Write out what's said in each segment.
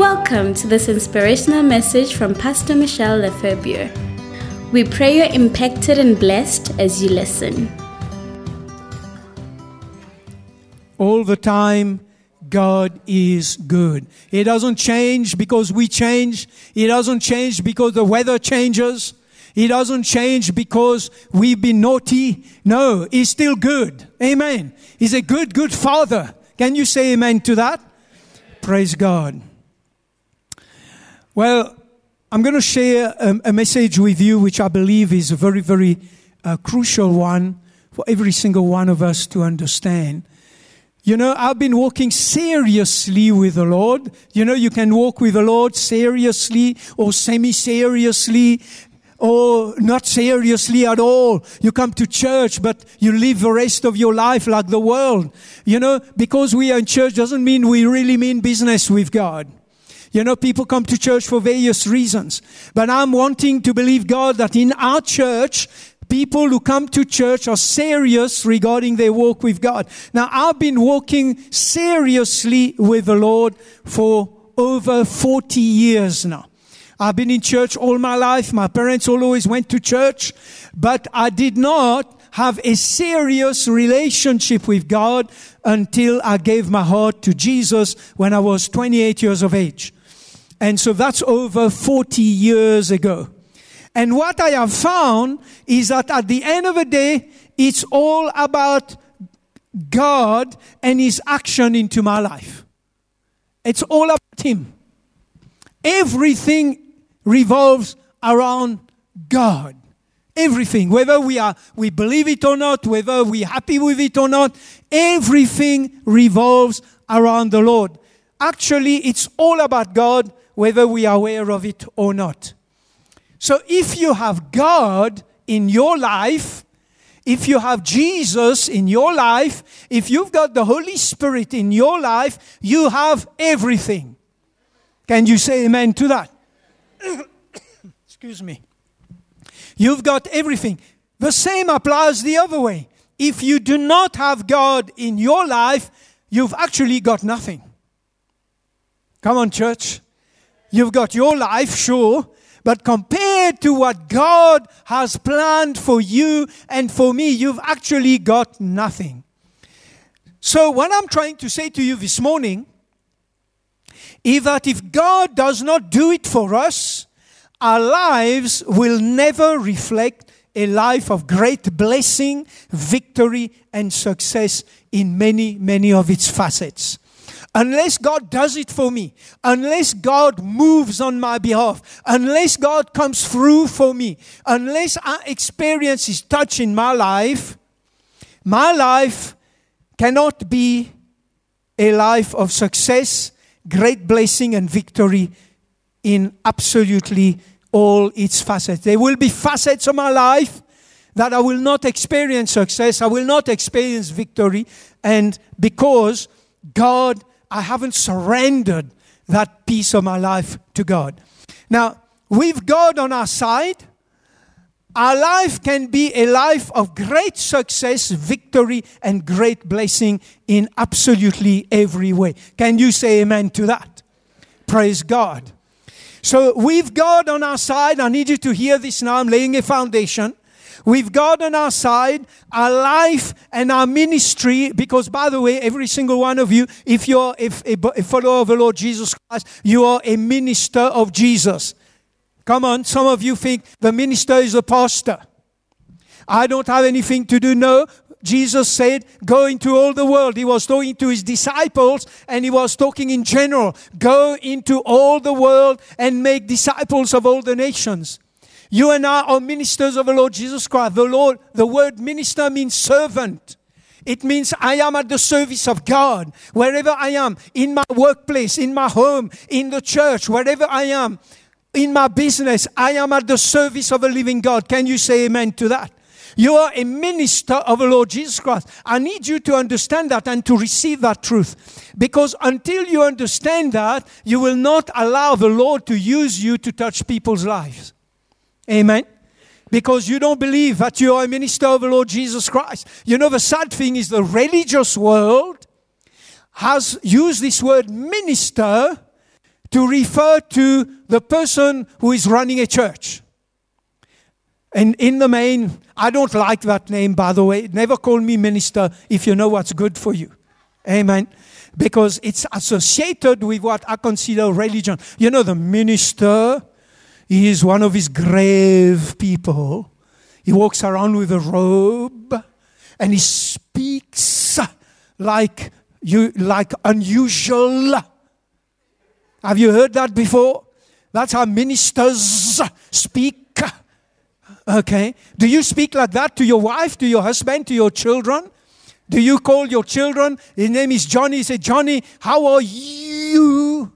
Welcome to this inspirational message from Pastor Michel Lefebvre. We pray you're impacted and blessed as you listen. All the time, God is good. He doesn't change because we change. He doesn't change because the weather changes. He doesn't change because we've been naughty. No, He's still good. Amen. He's a good, good Father. Can you say amen to that? Praise God. Well, I'm going to share a, a, message with you which I believe is a very, very uh, crucial one for every single one of us to understand. You know, I've been walking seriously with the Lord. You know, you can walk with the Lord seriously or semi seriously or not seriously at all. You come to church, but you live the rest of your life like the world. You know, because we are in church doesn't mean we really mean business with God. You know, people come to church for various reasons. But I'm wanting to believe God that in our church, people who come to church are serious regarding their walk with God. Now, I've been walking seriously with the Lord for over 40 years now. I've been in church all my life. My parents always went to church, but I did not have a serious relationship with God until I gave my heart to Jesus when I was 28 years of age. And so that's over 40 years ago. And what I have found is that at the end of the day, it's all about God and His action into my life. It's all about Him. Everything revolves around God. Everything, whether we are we believe it or not, whether we're happy with it or not, everything revolves around the Lord. Actually, it's all about God whether we are aware of it or not. So if you have God in your life, if you have Jesus in your life, if you've got the Holy Spirit in your life, you have everything. Can you say amen to that? Excuse me. You've got everything. The same applies the other way. If you do not have God in your life, you've actually got nothing. Come on, church. You've got your life, sure, but compared to what God has planned for you and for me, you've actually got nothing. So, what I'm trying to say to you this morning is that if God does not do it for us, our lives will never reflect a life of great blessing, victory, and success in many, many of its facets. Unless God does it for me, unless God moves on my behalf, unless God comes through for me, unless I experience His touch in my life, my life cannot be a life of success, great blessing, and victory in absolutely all its facets. There will be facets of my life that I will not experience success, I will not experience victory, and because God I haven't surrendered that piece of my life to God. Now, with God on our side, our life can be a life of great success, victory, and great blessing in absolutely every way. Can you say amen to that? Praise God. So, with God on our side, I need you to hear this now. I'm laying a foundation. With God on our side, our life and our ministry, because by the way, every single one of you, if you're a, follower of the Lord Jesus Christ, you are a minister of Jesus. Come on, some of you think the minister is a pastor. I don't have anything to do. No, Jesus said, Go into all the world. He was talking to his disciples and he was talking in general. Go into all the world and make disciples of all the nations. You and I are ministers of the Lord Jesus Christ. The Lord, the word minister means servant. It means I am at the service of God. Wherever I am, in my workplace, in my home, in the church, wherever I am, in my business, I am at the service of a living God. Can you say amen to that? You are a minister of the Lord Jesus Christ. I need you to understand that and to receive that truth. Because until you understand that, you will not allow the Lord to use you to touch people's lives. Amen. Because you don't believe that you are a minister of the Lord Jesus Christ. You know, the sad thing is the religious world has used this word minister to refer to the person who is running a church. And in the main, I don't like that name, by the way. Never call me minister if you know what's good for you. Amen. Because it's associated with what I consider religion. You know, the minister is one of his grave people. He walks around with a robe and he speaks like you like unusual. Have you heard that before? That's how ministers speak. Okay. Do you speak like that to your wife, to your husband, to your children? Do you call your children? His name is Johnny. Say, Johnny, how are you?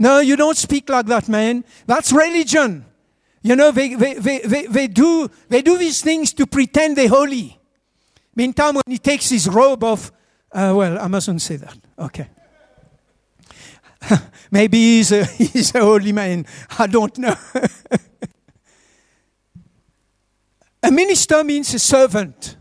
No, you don't speak like that, man. That's religion. You know, they, they, they, they, they, do, they do these things to pretend they're holy. Meantime, when he takes his robe off, uh, well, I mustn't say that. Okay. Maybe he's a, he's a holy man. I don't know. a minister means a servant.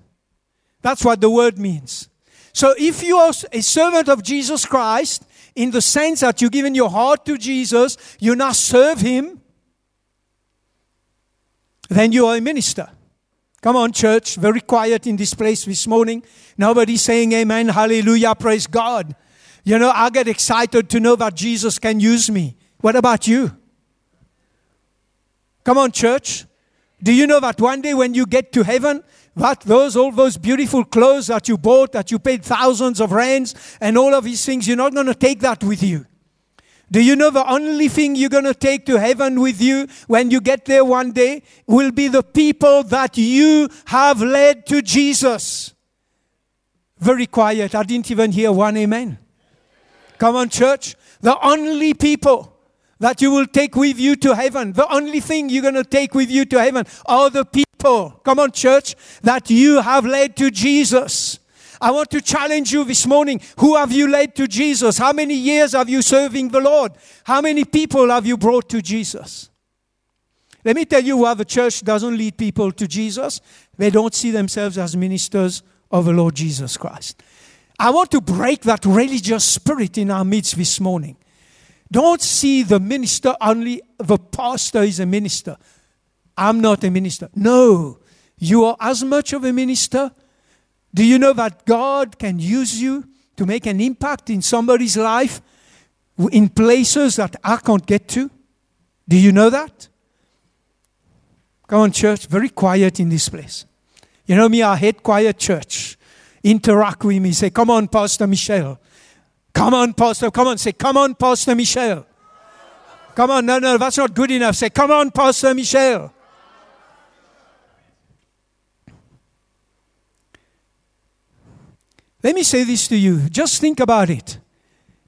That's what the word means. So if you are a servant of Jesus Christ, in the sense that you've given your heart to Jesus, you now serve Him, then you are a minister. Come on, church. Very quiet in this place this morning. Nobody's saying amen, hallelujah, praise God. You know, I get excited to know that Jesus can use me. What about you? Come on, church. Do you know that one day when you get to heaven, that those all those beautiful clothes that you bought, that you paid thousands of rands, and all of these things, you're not going to take that with you. Do you know the only thing you're going to take to heaven with you when you get there one day will be the people that you have led to Jesus? Very quiet. I didn't even hear one amen. Come on, church. The only people that you will take with you to heaven, the only thing you're going to take with you to heaven are the people, come on, church, that you have led to Jesus. I want to challenge you this morning. Who have you led to Jesus? How many years have you serving the Lord? How many people have you brought to Jesus? Let me tell you why the church doesn't lead people to Jesus. They don't see themselves as ministers of the Lord Jesus Christ. I want to break that religious spirit in our midst this morning. Don't see the minister only, the pastor is a minister. I'm not a minister. No, you are as much of a minister do you know that God can use you to make an impact in somebody's life in places that I can't get to? Do you know that? Come on, church, very quiet in this place. You know me, I hate quiet church. Interact with me. Say, come on, Pastor Michel. Come on, Pastor. Come on. Say, come on, Pastor Michel. Come on. No, no, that's not good enough. Say, come on, Pastor Michel. Let me say this to you. Just think about it.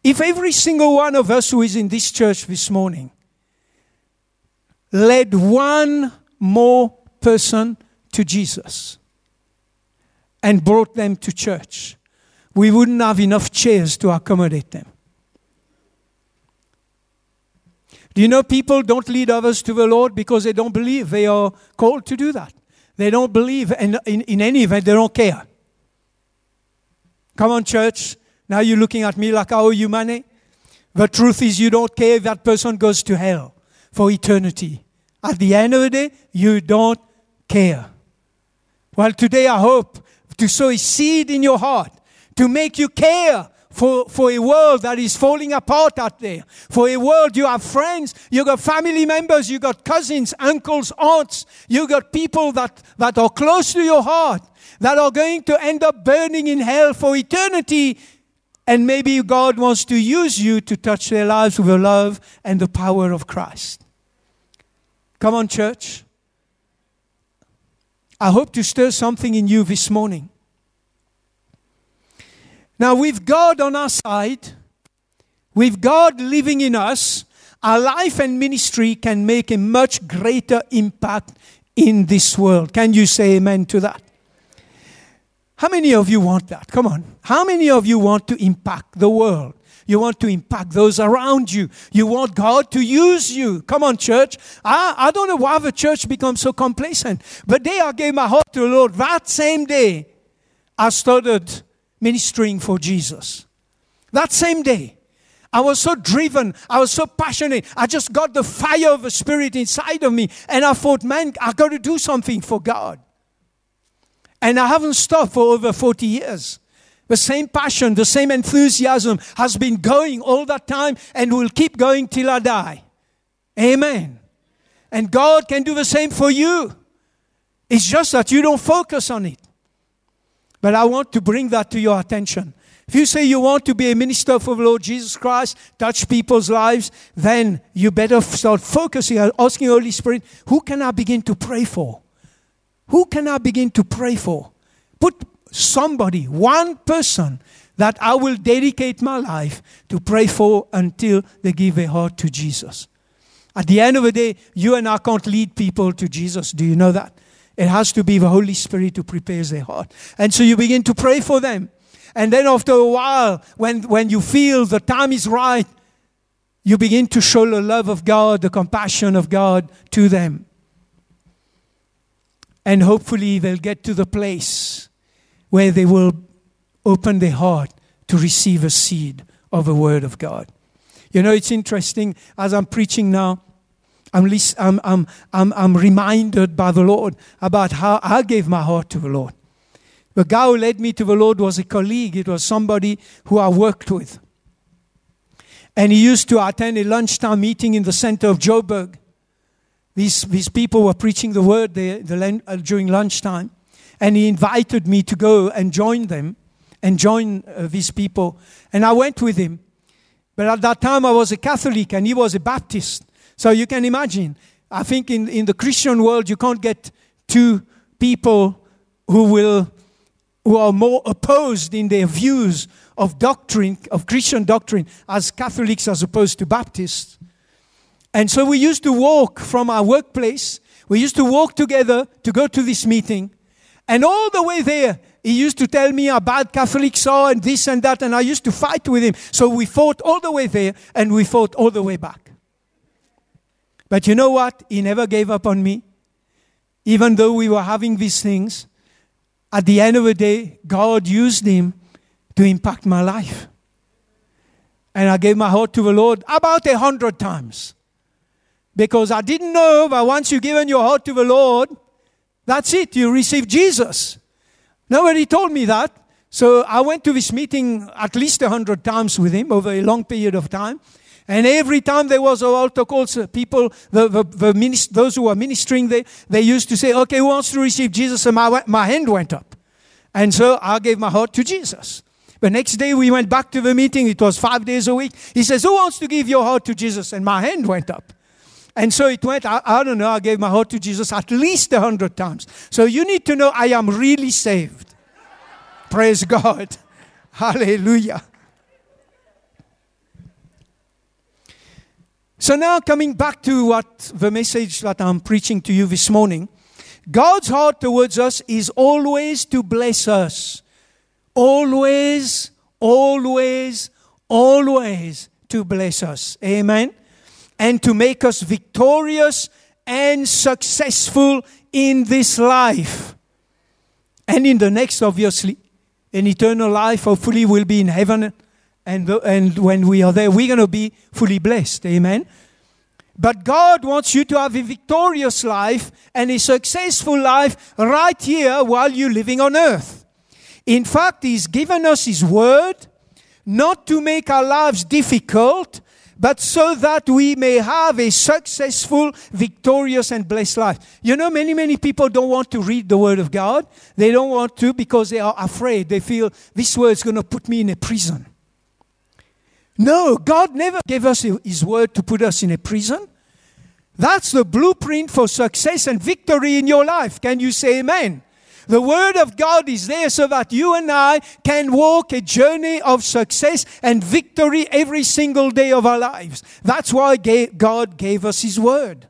If every single one of us who is in this church this morning led one more person to Jesus and brought them to church, we wouldn't have enough chairs to accommodate them. Do you know people don't lead others to the Lord because they don't believe they are called to do that? They don't believe, and in, in any event, they don't care. Come on, church. Now you're looking at me like I owe you money. The truth is, you don't care if that person goes to hell for eternity. At the end of the day, you don't care. Well, today I hope to sow a seed in your heart to make you care for, for a world that is falling apart out there. For a world, you have friends, you got family members, you got cousins, uncles, aunts, you got people that, that are close to your heart that are going to end up burning in hell for eternity. And maybe God wants to use you to touch their lives with the love and the power of Christ. Come on, church. I hope to stir something in you this morning. Now, with God on our side, with God living in us, our life and ministry can make a much greater impact in this world. Can you say amen to that? How many of you want that? Come on. How many of you want to impact the world? You want to impact those around you. You want God to use you. Come on, church. I, I don't know why the church becomes so complacent. But day I gave my heart to the Lord, that same day, I started ministering for Jesus. That same day. I was so driven. I was so passionate. I just got the fire of the Spirit inside of me. And I thought, man, I got to do something for God. And I haven't stopped for over 40 years. The same passion, the same enthusiasm has been going all that time and will keep going till I die. Amen. And God can do the same for you. It's just that you don't focus on it. But I want to bring that to your attention. If you say you want to be a minister for the Lord Jesus Christ, touch people's lives, then you better start focusing on asking Holy Spirit, who can I begin to pray for? Who can I begin to pray for? Put somebody, one person that I will dedicate my life to pray for until they give their heart to Jesus. At the end of the day, you and I can't lead people to Jesus. Do you know that? It has to be the Holy Spirit who prepares their heart. And so you begin to pray for them. And then after a while, when, when you feel the time is right, you begin to show the love of God, the compassion of God to them. And hopefully they'll get to the place where they will open their heart to receive a seed of the Word of God. You know, it's interesting as I'm preaching now. I'm, I'm, I'm, I'm, reminded by the Lord about how I gave my heart to the Lord. The guy who led me to the Lord was a colleague, it was somebody who I worked with. And he used to attend a lunchtime meeting in the center of Joburg. These, these people were preaching the word there, the, uh, during lunchtime. And he invited me to go and join them and join uh, these people. And I went with him. But at that time, I was a Catholic and he was a Baptist. So you can imagine, I think in, in the Christian world, you can't get two people who will who are more opposed in their views of doctrine, of Christian doctrine, as Catholics as opposed to Baptists. And so we used to walk from our workplace, we used to walk together to go to this meeting. And all the way there, he used to tell me how bad Catholics are and this and that, and I used to fight with him. So we fought all the way there and we fought all the way back. But you know what? He never gave up on me. Even though we were having these things, at the end of the day, God used him to impact my life. And I gave my heart to the Lord about a hundred times. Because I didn't know that once you've given your heart to the Lord, that's it, you receive Jesus. Nobody told me that. So I went to this meeting at least a hundred times with him over a long period of time. And every time there was an altar call, people, the, the, the those who were ministering there, they used to say, okay, who wants to receive Jesus? And my, my hand went up. And so I gave my heart to Jesus. The next day we went back to the meeting. It was five days a week. He says, who wants to give your heart to Jesus? And my hand went up. And so it went, I, I don't know, I gave my heart to Jesus at least a hundred times. So you need to know I am really saved. Praise God. Hallelujah. So now coming back to what the message that I'm preaching to you this morning, God's heart towards us is always to bless us. Always, always, always to bless us. Amen. And to make us victorious and successful in this life. And in the next, obviously, an eternal life, hopefully, will be in heaven and, and when we are there, we're going to be fully blessed. Amen. But God wants you to have a victorious life and a successful life right here while you're living on earth. In fact, He's given us His word not to make our lives difficult, but so that we may have a successful, victorious, and blessed life. You know, many, many people don't want to read the Word of God. They don't want to because they are afraid. They feel this word is going to put me in a prison. No, God never gave us His word to put us in a prison. That's the blueprint for success and victory in your life. Can you say amen? The Word of God is there so that you and I can walk a journey of success and victory every single day of our lives. That's why God gave us His Word.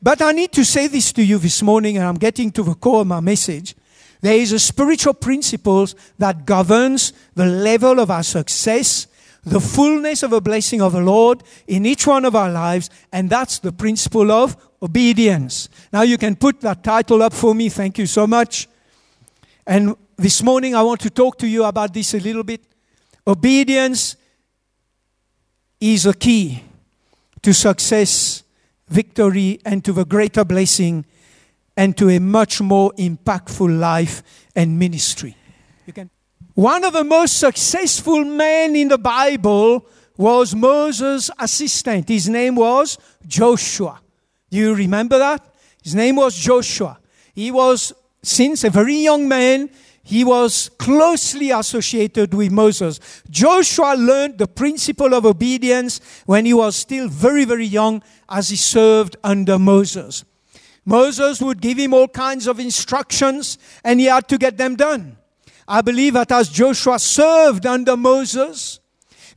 But I need to say this to you this morning, and I'm getting to the core of my message. There is a spiritual principle that governs the level of our success, the fullness of a blessing of the Lord in each one of our lives, and that's the principle of obedience. Now you can put that title up for me. Thank you so much. And this morning I want to talk to you about this a little bit. Obedience is a key to success, victory, and to the greater blessing and to a much more impactful life and ministry. You can. One of the most successful men in the Bible was Moses' assistant. His name was Joshua. Do you remember that? His name was Joshua. He was, since a very young man, he was closely associated with Moses. Joshua learned the principle of obedience when he was still very, very young as he served under Moses. Moses would give him all kinds of instructions and he had to get them done. I believe that as Joshua served under Moses,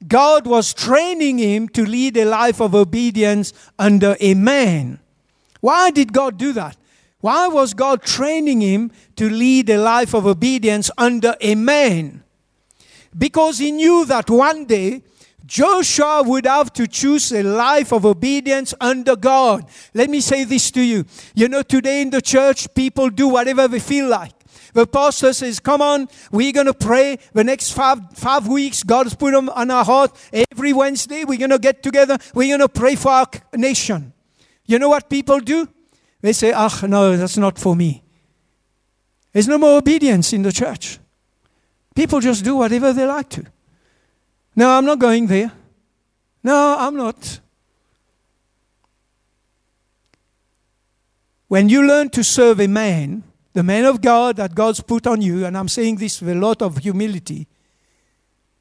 God was training him to lead a life of obedience under a man. Why did God do that? Why was God training him to lead a life of obedience under a man? Because he knew that one day Joshua would have to choose a life of obedience under God. Let me say this to you. You know, today in the church, people do whatever they feel like. The pastor says, Come on, we're going to pray the next five, five weeks. God has put them on our heart. Every Wednesday, we're going to get together. We're going to pray for our nation. You know what people do? They say, Ah, no, that's not for me. There's no more obedience in the church. People just do whatever they like to. No, I'm not going there. No, I'm not. When you learn to serve a man, the man of God that God's put on you, and I'm saying this with a lot of humility,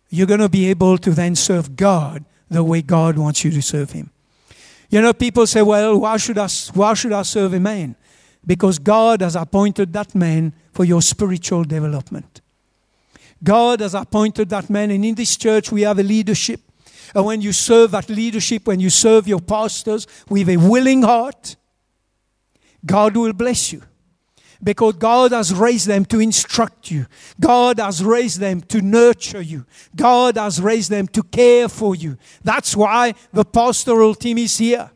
you're going to be able to then serve God the way God wants you to serve Him. You know, people say, well, why should I, why should I serve a man? Because God has appointed that man for your spiritual development. God has appointed that man, and in this church we have a leadership. And when you serve that leadership, when you serve your pastors with a willing heart, God will bless you because God has raised them to instruct you. God has raised them to nurture you. God has raised them to care for you. That's why the pastoral team is here.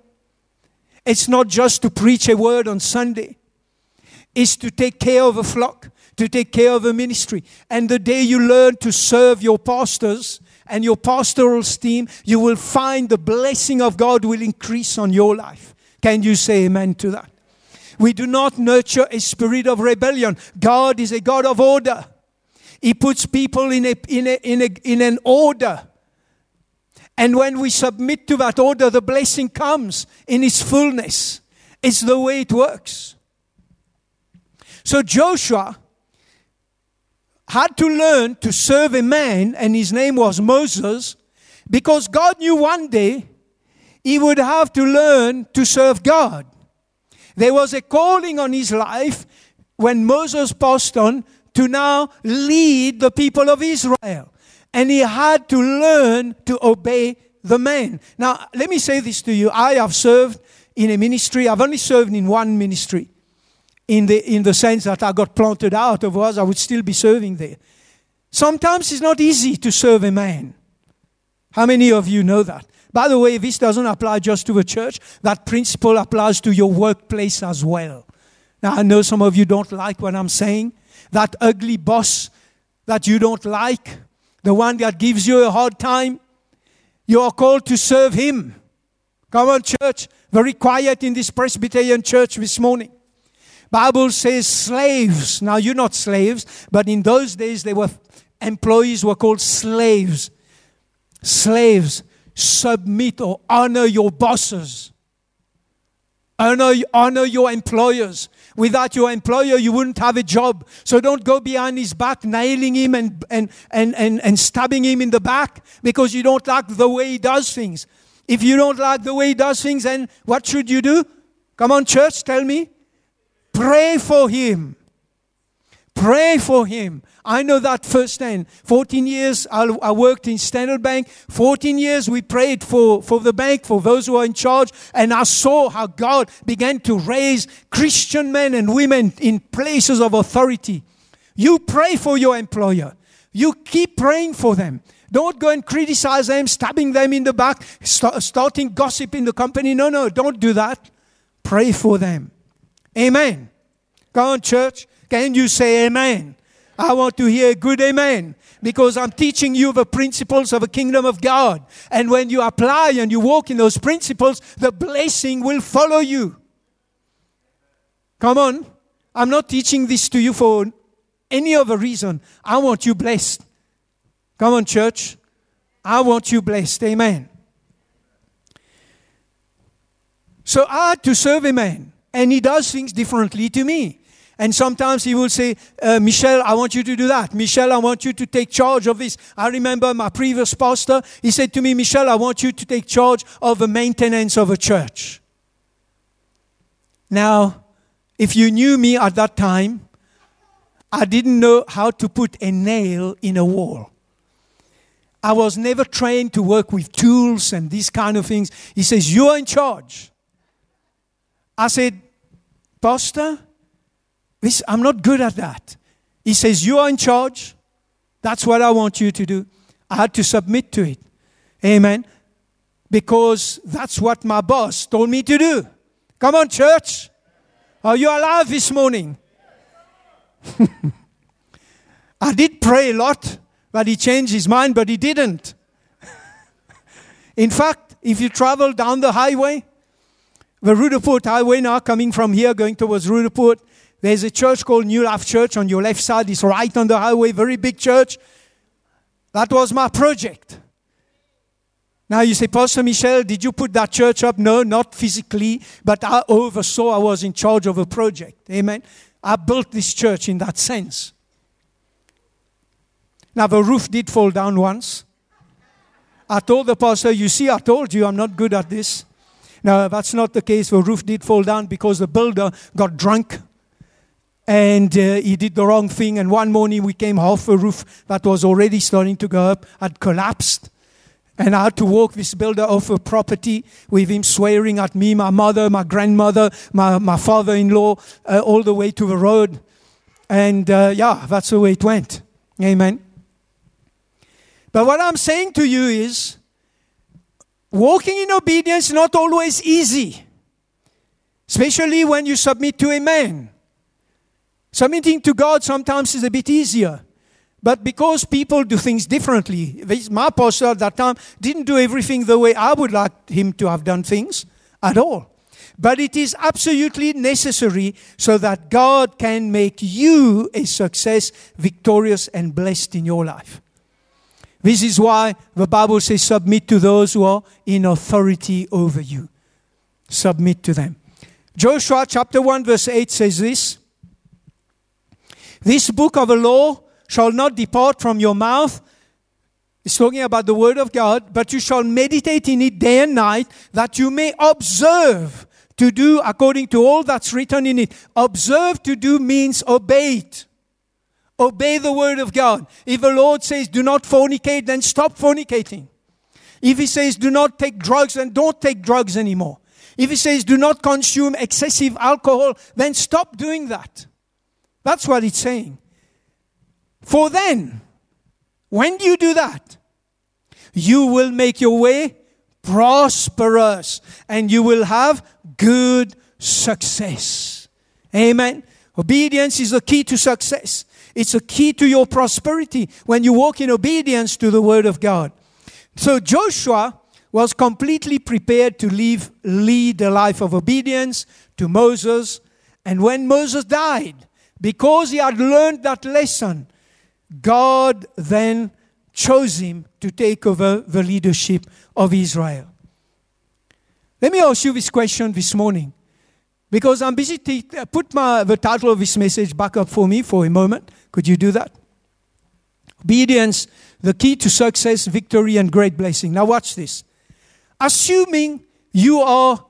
It's not just to preach a word on Sunday, it's to take care of a flock, to take care of a ministry. And the day you learn to serve your pastors, and your pastoral team, you will find the blessing of God will increase on your life. Can you say amen to that? We do not nurture a spirit of rebellion. God is a God of order. He puts people in, a, in, a, in, a, in an order. And when we submit to that order, the blessing comes in its fullness. It's the way it works. So Joshua had to learn to serve a man, and his name was Moses, because God knew one day he would have to learn to serve God. There was a calling on his life when Moses passed on to now lead the people of Israel. And he had to learn to obey the man. Now, let me say this to you. I have served in a ministry, I've only served in one ministry. In the, in the sense that I got planted out, otherwise I would still be serving there. Sometimes it's not easy to serve a man. How many of you know that? By the way, this doesn't apply just to the church. That principle applies to your workplace as well. Now, I know some of you don't like what I'm saying. That ugly boss that you don't like, the one that gives you a hard time, you are called to serve him. Come on, church. Very quiet in this Presbyterian church this morning. Bible says slaves. Now you're not slaves, but in those days they were employees were called slaves. Slaves submit or honor your bosses. Honor, honor your employers. Without your employer, you wouldn't have a job. So don't go behind his back, nailing him and, and, and, and, and stabbing him in the back because you don't like the way he does things. If you don't like the way he does things, then what should you do? Come on, church, tell me. Pray for him. Pray for him. I know that firsthand. 14 years I, worked in Standard Bank. 14 years we prayed for, for the bank, for those who are in charge. And I saw how God began to raise Christian men and women in places of authority. You pray for your employer. You keep praying for them. Don't go and criticize them, stabbing them in the back, start, starting gossip in the company. No, no, don't do that. Pray for them. Amen. Go on, church. Can you say amen? I want to hear a good amen. Because I'm teaching you the principles of the kingdom of God. And when you apply and you walk in those principles, the blessing will follow you. Come on. I'm not teaching this to you for any other reason. I want you blessed. Come on, church. I want you blessed. Amen. So I had to serve a man, and he does things differently to me. And sometimes he will say, uh, Michel, I want you to do that. Michel, I want you to take charge of this. I remember my previous pastor, he said to me, Michel, I want you to take charge of the maintenance of a church. Now, if you knew me at that time, I didn't know how to put a nail in a wall. I was never trained to work with tools and these kind of things. He says, You're in charge. I said, Pastor, this, I'm not good at that. He says, You are in charge. That's what I want you to do. I had to submit to it. Amen. Because that's what my boss told me to do. Come on, church. Are you alive this morning? I did pray a lot that he changed his mind, but he didn't. In fact, if you travel down the highway, the Roodepoort Highway now coming from here going towards Roodepoort, there's a church called New Life Church on your left side. It's right on the highway, very big church. That was my project. Now you say, Pastor Michel, did you put that church up? No, not physically, but I oversaw, I was in charge of a project. Amen. I built this church in that sense. Now, the roof did fall down once. I told the pastor, You see, I told you I'm not good at this. Now, that's not the case. The roof did fall down because the builder got drunk and uh, he did the wrong thing. And one morning we came half a roof that was already starting to go up had collapsed. And I had to walk this builder off a property with him swearing at me, my mother, my grandmother, my, my father in law, uh, all the way to the road. And uh, yeah, that's the way it went. Amen. But what I'm saying to you is walking in obedience is not always easy, especially when you submit to a man. Submitting to God sometimes is a bit easier. But because people do things differently, my pastor at that time didn't do everything the way I would like him to have done things at all. But it is absolutely necessary so that God can make you a success, victorious, and blessed in your life. This is why the Bible says, submit to those who are in authority over you. Submit to them. Joshua chapter 1, verse 8 says this This book of the law shall not depart from your mouth. It's talking about the word of God, but you shall meditate in it day and night, that you may observe to do according to all that's written in it. Observe to do means obey it. Obey the word of God. If the Lord says, do not fornicate, then stop fornicating. If He says, do not take drugs, then don't take drugs anymore. If He says, do not consume excessive alcohol, then stop doing that. That's what it's saying. For then, when you do that, you will make your way prosperous and you will have good success. Amen. Obedience is the key to success. It's a key to your prosperity when you walk in obedience to the word of God. So Joshua was completely prepared to live, lead a life of obedience to Moses. And when Moses died, because he had learned that lesson, God then chose him to take over the leadership of Israel. Let me ask you this question this morning. Because I'm busy, to put my, the title of this message back up for me for a moment. Could you do that? Obedience, the key to success, victory, and great blessing. Now, watch this. Assuming you are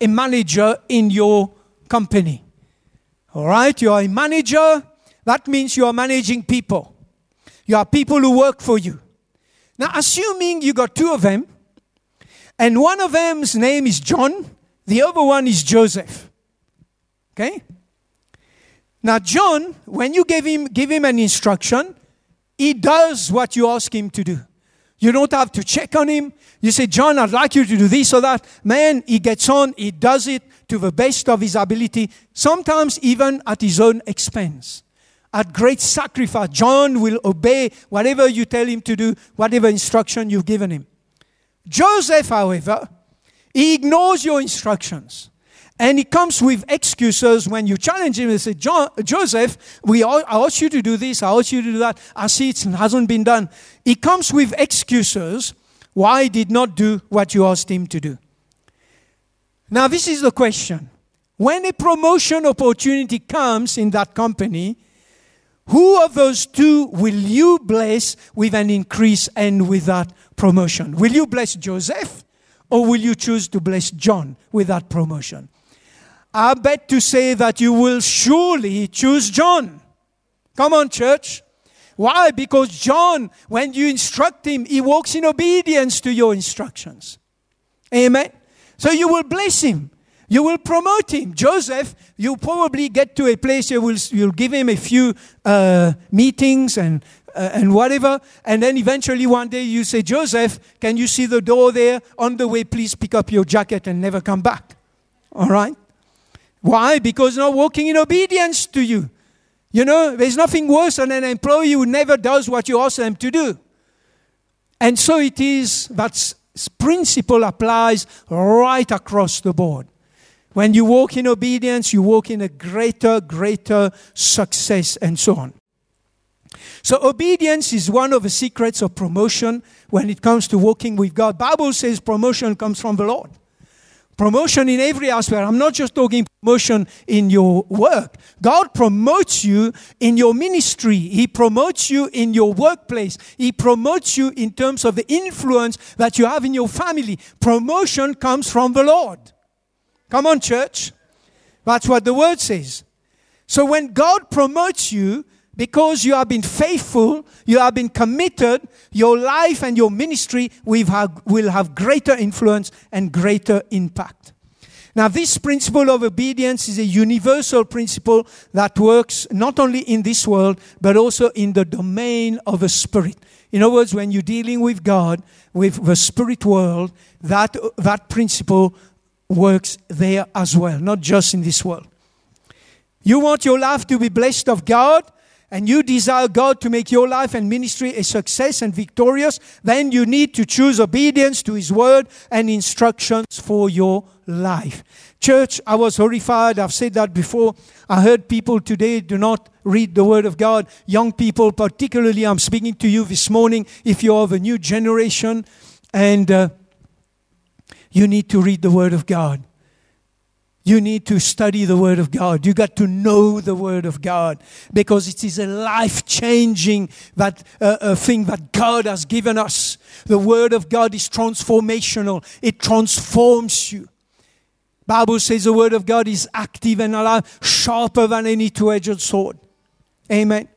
a manager in your company, all right, you are a manager, that means you are managing people. You are people who work for you. Now, assuming you got two of them, and one of them's name is John, the other one is Joseph. Okay? Now, John, when you give him, give him an instruction, he does what you ask him to do. You don't have to check on him. You say, John, I'd like you to do this or that. Man, he gets on, he does it to the best of his ability, sometimes even at his own expense. at great sacrifice. John will obey whatever you tell him to do, whatever instruction you've given him. Joseph, however, he ignores your instructions. And he comes with excuses when you challenge him and say, Joseph, we I asked you to do this, I asked you to do that. I see it hasn't been done. He comes with excuses why he did not do what you asked him to do. Now, this is the question. When a promotion opportunity comes in that company, who of those two will you bless with an increase and with that promotion? Will you bless Joseph or will you choose to bless John with that promotion? I bet to say that you will surely choose John. Come on, church. Why? Because John, when you instruct him, he walks in obedience to your instructions. Amen. So you will bless him. You will promote him. Joseph, you probably get to a place you will you'll give him a few uh, meetings and uh, and whatever, and then eventually one day you say, Joseph, can you see the door there? On the way, please pick up your jacket and never come back. All right? Why? Because not walking in obedience to you. You know, there's nothing worse than an employee who never does what you ask them to do. And so it is that principle applies right across the board. When you walk in obedience, you walk in a greater, greater success and so on. So obedience is one of the secrets of promotion when it comes to walking with God. Bible says promotion comes from the Lord. Promotion in every aspect. I'm not just talking promotion in your work. God promotes you in your ministry. He promotes you in your workplace. He promotes you in terms of the influence that you have in your family. Promotion comes from the Lord. Come on, church. That's what the word says. So when God promotes you, because you have been faithful, you have been committed, your life and your ministry will have, will have greater influence and greater impact. Now, this principle of obedience is a universal principle that works not only in this world, but also in the domain of the spirit. In other words, when you're dealing with God, with the spirit world, that, that principle works there as well, not just in this world. You want your life to be blessed of God, and you desire God to make your life and ministry a success and victorious, then you need to choose obedience to His word and instructions for your life. Church, I was horrified. I've said that before. I heard people today do not read the word of God. Young people, particularly, I'm speaking to you this morning. If you're of a new generation and uh, you need to read the Word of God. You need to study the Word of God. You got to know the Word of God because it is a life changing that uh, thing that God has given us. The Word of God is transformational. It transforms you. Bible says the Word of God is active and alive, sharper than any two-edged sword. Amen.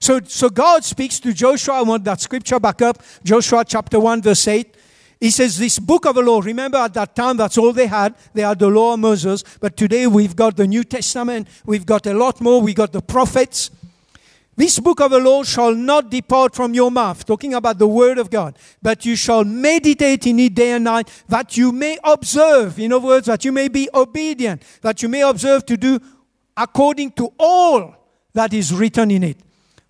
So, so God speaks to Joshua. I want that scripture back up. Joshua chapter 1, verse 8. He says, This book of the law, remember at that time that's all they had. They had the law of Moses. But today we've got the New Testament. We've got a lot more. We've got the prophets. This book of the law shall not depart from your mouth, talking about the word of God, but you shall meditate in it day and night, that you may observe, in other words, that you may be obedient, that you may observe to do according to all that is written in it.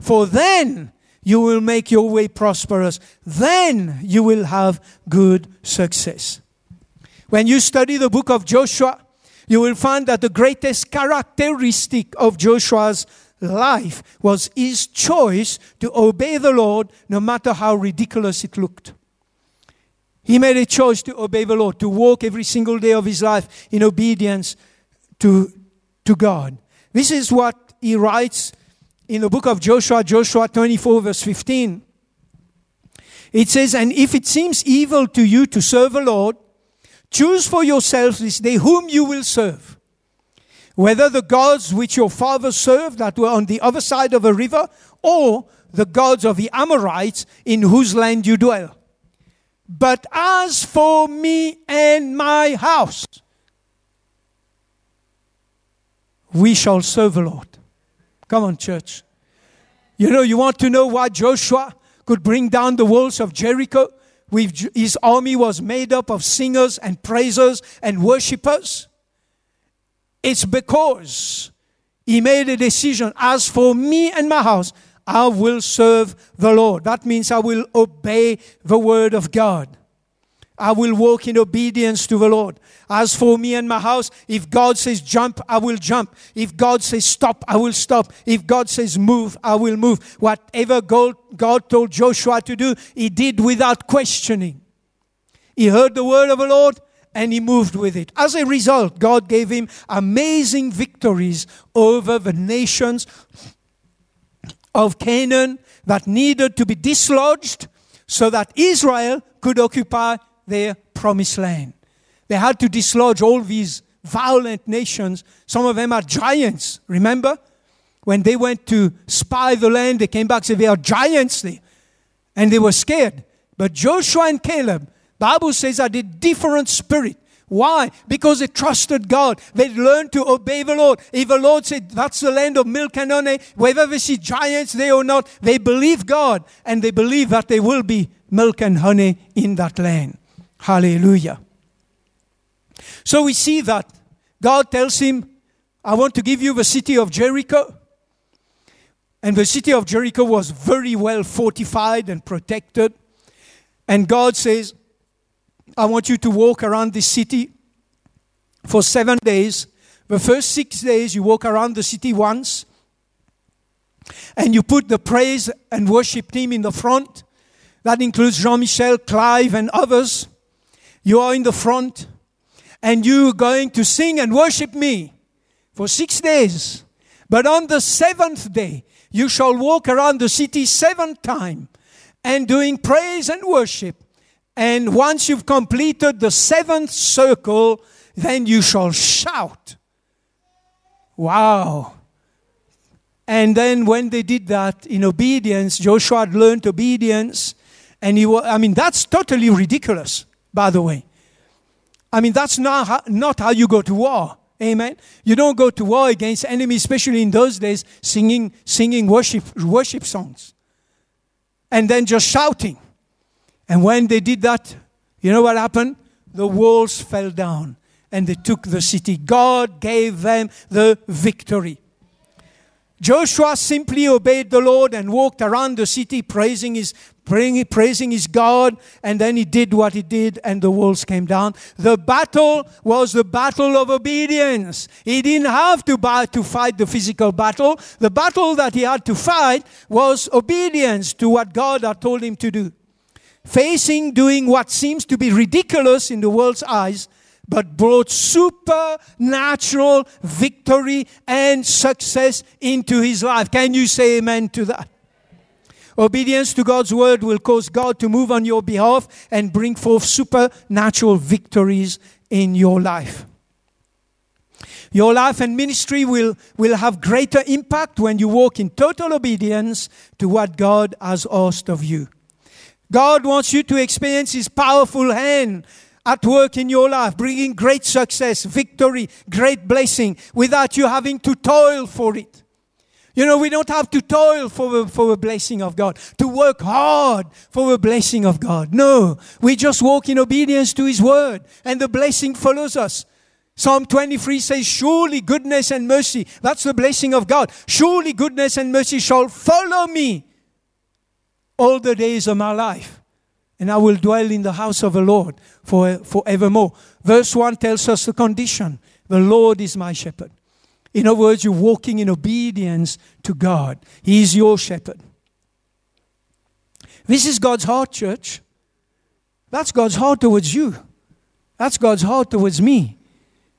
For then you will make your way prosperous. Then you will have good success. When you study the book of Joshua, you will find that the greatest characteristic of Joshua's life was his choice to obey the Lord no matter how ridiculous it looked. He made a choice to obey the Lord, to walk every single day of his life in obedience to, to God. This is what he writes in the book of Joshua, Joshua 24, verse 15. It says, And if it seems evil to you to serve the Lord, choose for yourselves this day whom you will serve. Whether the gods which your fathers served that were on the other side of a river, or the gods of the Amorites in whose land you dwell. But as for me and my house, we shall serve the Lord. Come on, church. You know, you want to know why Joshua could bring down the walls of Jericho? With his army was made up of singers and praisers and worshippers. It's because he made a decision as for me and my house, I will serve the Lord. That means I will obey the word of God. I will walk in obedience to the Lord. As for me and my house, if God says jump, I will jump. If God says stop, I will stop. If God says move, I will move. Whatever God told Joshua to do, he did without questioning. He heard the word of the Lord and he moved with it. As a result, God gave him amazing victories over the nations of Canaan that needed to be dislodged so that Israel could occupy their promised land. They had to dislodge all these violent nations. Some of them are giants, remember? When they went to spy the land, they came back and said, There are giants there. And they were scared. But Joshua and Caleb, Bible says, had a different spirit. Why? Because they trusted God. They learned to obey the Lord. If the Lord said, that's the land of milk and honey, whether they see giants there or not, they believe God and they believe that there will be milk and honey in that land. Hallelujah. So we see that God tells him, I want to give you the city of Jericho. And the city of Jericho was very well fortified and protected. And God says, I want you to walk around the city for seven days. The first six days, you walk around the city once. And you put the praise and worship team in the front. That includes Jean Michel, Clive, and others. You are in the front and you're going to sing and worship me for six days. But on the seventh day, you shall walk around the city seven times and doing praise and worship. And once you've completed the seventh circle, then you shall shout. Wow. And then when they did that in obedience, Joshua had learned obedience. And he was, I mean, that's totally ridiculous by the way. I mean, that's not how, not how you go to war. Amen. You don't go to war against enemies, especially in those days, singing, singing worship, worship songs. And then just shouting. And when they did that, you know what happened? The walls fell down and they took the city. God gave them the victory. Joshua simply obeyed the Lord and walked around the city praising his, praising his God, and then he did what he did, and the walls came down. The battle was the battle of obedience. He didn't have to, buy, to fight the physical battle. The battle that he had to fight was obedience to what God had told him to do. Facing doing what seems to be ridiculous in the world's eyes, but brought supernatural victory and success into his life. Can you say amen to that? Obedience to God's word will cause God to move on your behalf and bring forth supernatural victories in your life. Your life and ministry will, will have greater impact when you walk in total obedience to what God has asked of you. God wants you to experience His powerful hand at work in your life, bringing great success, victory, great blessing without you having to toil for it. You know, we don't have to toil for the, for the blessing of God, to work hard for the blessing of God. No, we just walk in obedience to His word and the blessing follows us. Psalm 23 says, Surely goodness and mercy, that's the blessing of God. Surely goodness and mercy shall follow me all the days of my life and I will dwell in the house of the Lord for, forevermore. Verse 1 tells us the condition the Lord is my shepherd. In other words, you're walking in obedience to God, He is your shepherd. This is God's heart, church. That's God's heart towards you. That's God's heart towards me.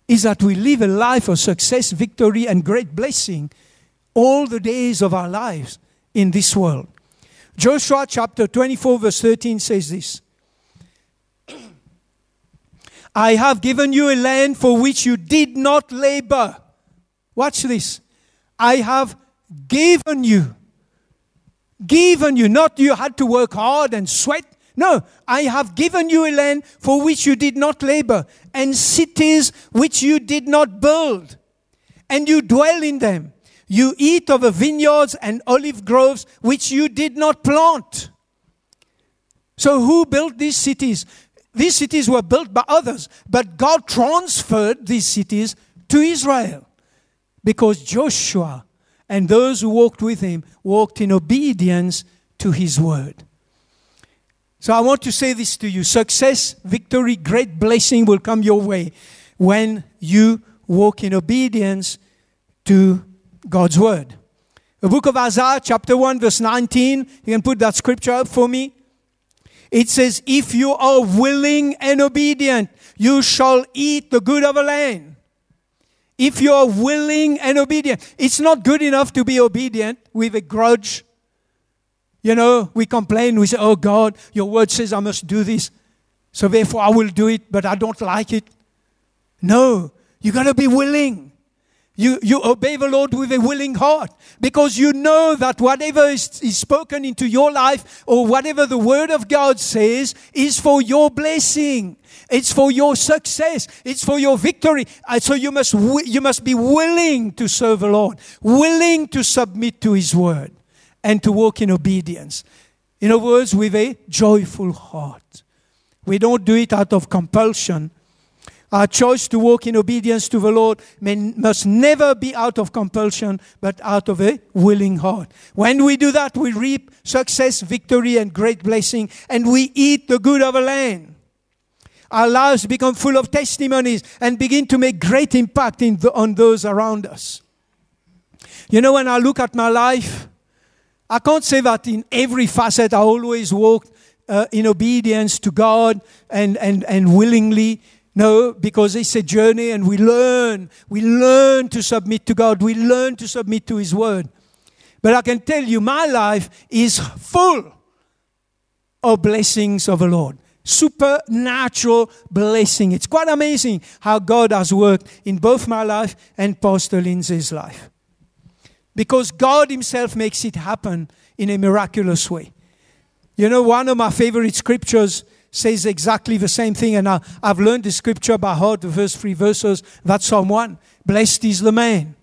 Is that we live a life of success, victory, and great blessing all the days of our lives in this world. Joshua chapter 24, verse 13 says this I have given you a land for which you did not labor. Watch this. I have given you. Given you. Not you had to work hard and sweat. No, I have given you a land for which you did not labor, and cities which you did not build, and you dwell in them. You eat of the vineyards and olive groves which you did not plant. So, who built these cities? These cities were built by others, but God transferred these cities to Israel. Because Joshua and those who walked with him walked in obedience to his word. So I want to say this to you success, victory, great blessing will come your way when you walk in obedience to God's word. The book of Isaiah, chapter 1, verse 19, you can put that scripture up for me. It says, If you are willing and obedient, you shall eat the good of the land. If you are willing and obedient, it's not good enough to be obedient with a grudge. You know, we complain, we say, Oh God, your word says I must do this. So therefore I will do it, but I don't like it. No, you got to be willing. You, you obey the Lord with a willing heart because you know that whatever is, is spoken into your life or whatever the Word of God says is for your blessing. It's for your success. It's for your victory. Uh, so you must, you must be willing to serve the Lord, willing to submit to His Word and to walk in obedience. In other words, with a joyful heart. We don't do it out of compulsion, our choice to walk in obedience to the Lord may, must never be out of compulsion, but out of a willing heart. When we do that, we reap success, victory, and great blessing, and we eat the good of the land. Our lives become full of testimonies and begin to make great impact the, on those around us. You know, when I look at my life, I can't say that in every facet I always walked uh, in obedience to God and, and, and willingly. No, because it's a journey and we learn. We learn to submit to God. We learn to submit to His Word. But I can tell you, my life is full of blessings of the Lord. Supernatural blessing. It's quite amazing how God has worked in both my life and Pastor Lindsay's life. Because God Himself makes it happen in a miraculous way. You know, one of my favorite scriptures says exactly the same thing. And I, have learned the scripture by heart, the first three verses. That's Psalm 1. Blessed is the man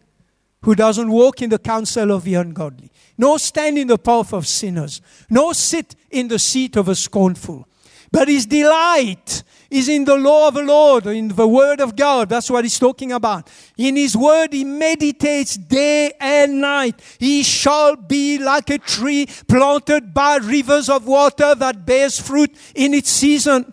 who doesn't walk in the counsel of the ungodly, nor stand in the path of sinners, nor sit in the seat of a scornful. But his delight is in the law of the Lord, in the word of God. That's what he's talking about. In his word, he meditates day and night. He shall be like a tree planted by rivers of water that bears fruit in its season,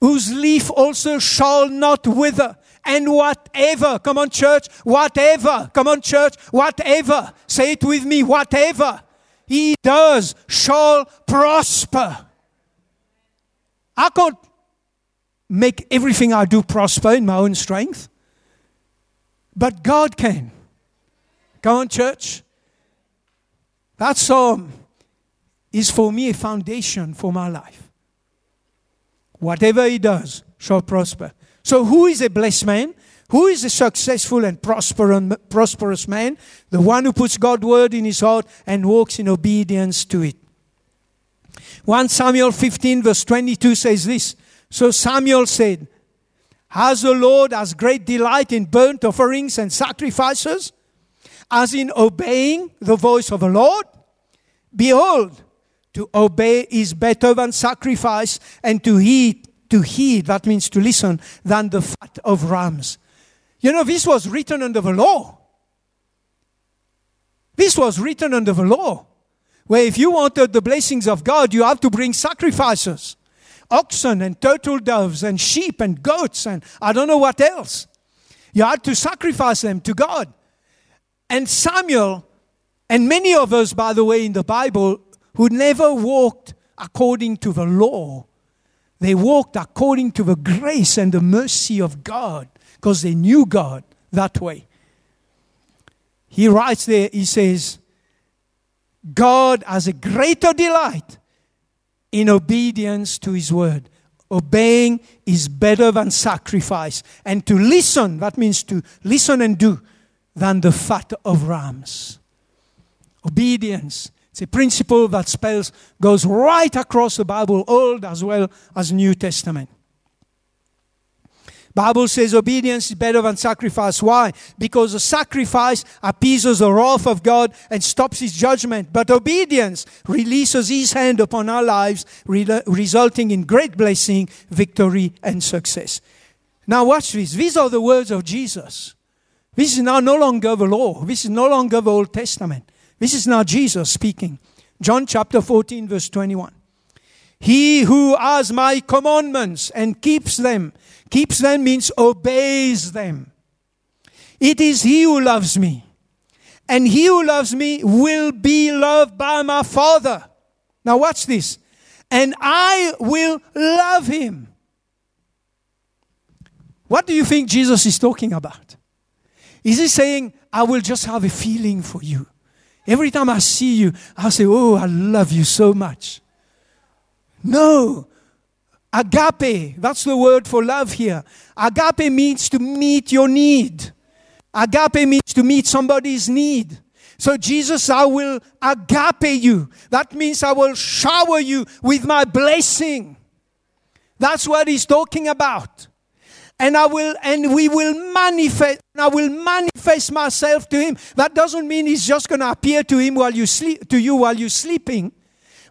whose leaf also shall not wither. And whatever, come on, church, whatever, come on, church, whatever, say it with me, whatever he does shall prosper. I can't make everything I do prosper in my own strength, but God can. Come on, church. That psalm is for me a foundation for my life. Whatever he does shall prosper. So, who is a blessed man? Who is a successful and prosperous man? The one who puts God's word in his heart and walks in obedience to it. 1 Samuel 15, verse 22 says this So Samuel said, Has the Lord as great delight in burnt offerings and sacrifices as in obeying the voice of the Lord? Behold, to obey is better than sacrifice, and to heed, to heed, that means to listen, than the fat of rams. You know, this was written under the law. This was written under the law where if you wanted the blessings of God, you have to bring sacrifices oxen and turtle doves and sheep and goats and I don't know what else. You had to sacrifice them to God. And Samuel, and many of us, by the way, in the Bible, who never walked according to the law, they walked according to the grace and the mercy of God because they knew God that way. He writes there, he says, God has a greater delight in obedience to His word. Obeying is better than sacrifice. And to listen, that means to listen and do, than the fat of rams. Obedience. It's a principle that spells, goes right across the Bible, Old as well as New Testament. Bible says obedience is better than sacrifice. Why? Because a sacrifice appeases the wrath of God and stops his judgment. But obedience releases his hand upon our lives, re- resulting in great blessing, victory, and success. Now watch this. These are the words of Jesus. This is now no longer the law. This is no longer the Old Testament. This is now Jesus speaking. John chapter 14, verse 21. He who has my commandments and keeps them, keeps them means obeys them. It is he who loves me. And he who loves me will be loved by my Father. Now, watch this. And I will love him. What do you think Jesus is talking about? Is he saying, I will just have a feeling for you? Every time I see you, I'll say, Oh, I love you so much. No. Agape, that's the word for love here. Agape means to meet your need. Agape means to meet somebody's need. So, Jesus, I will agape you. That means I will shower you with my blessing. That's what he's talking about and I will and we will manifest I will manifest myself to him. That doesn't mean he's just going to appear to him while you sleep to you while you're sleeping.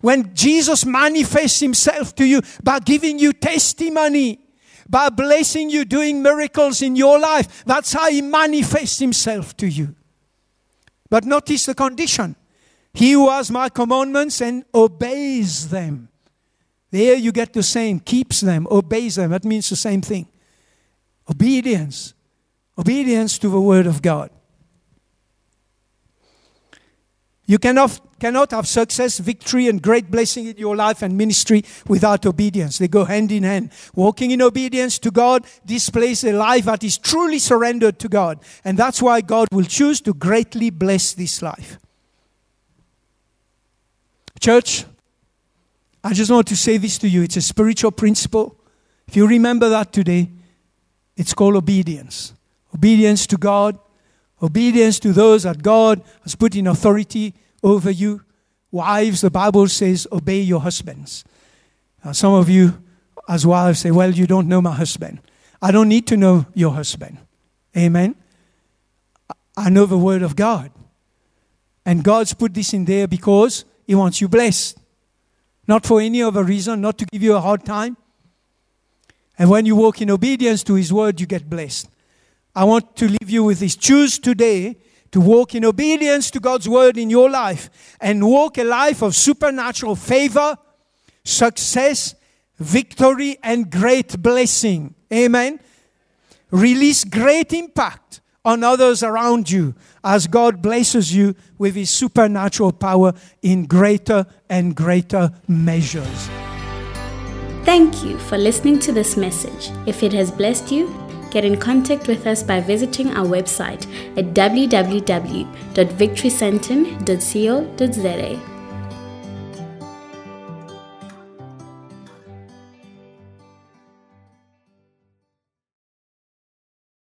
When Jesus manifests himself to you by giving you testimony, by blessing you, doing miracles in your life, that's how he manifests himself to you. But notice the condition. He who has my commandments and obeys them. There you get the same, keeps them, obeys them. That means the same thing. Obedience. Obedience to the Word of God. You cannot, cannot have success, victory, and great blessing in your life and ministry without obedience. They go hand in hand. Walking in obedience to God displays a life that is truly surrendered to God. And that's why God will choose to greatly bless this life. Church, I just want to say this to you. It's a spiritual principle. If you remember that today, it's called obedience. Obedience to God, obedience to those that God has put in authority over you. Wives, the Bible says, obey your husbands. Now, some of you, as wives, say, Well, you don't know my husband. I don't need to know your husband. Amen. I know the word of God. And God's put this in there because He wants you blessed. Not for any other reason, not to give you a hard time, and when you walk in obedience to His word, you get blessed. I want to leave you with this. Choose today to walk in obedience to God's word in your life and walk a life of supernatural favor, success, victory, and great blessing. Amen. Release great impact on others around you as God blesses you with His supernatural power in greater and greater measures. Thank you for listening to this message. If it has blessed you, get in contact with us by visiting our website at www.victorycenton.co.za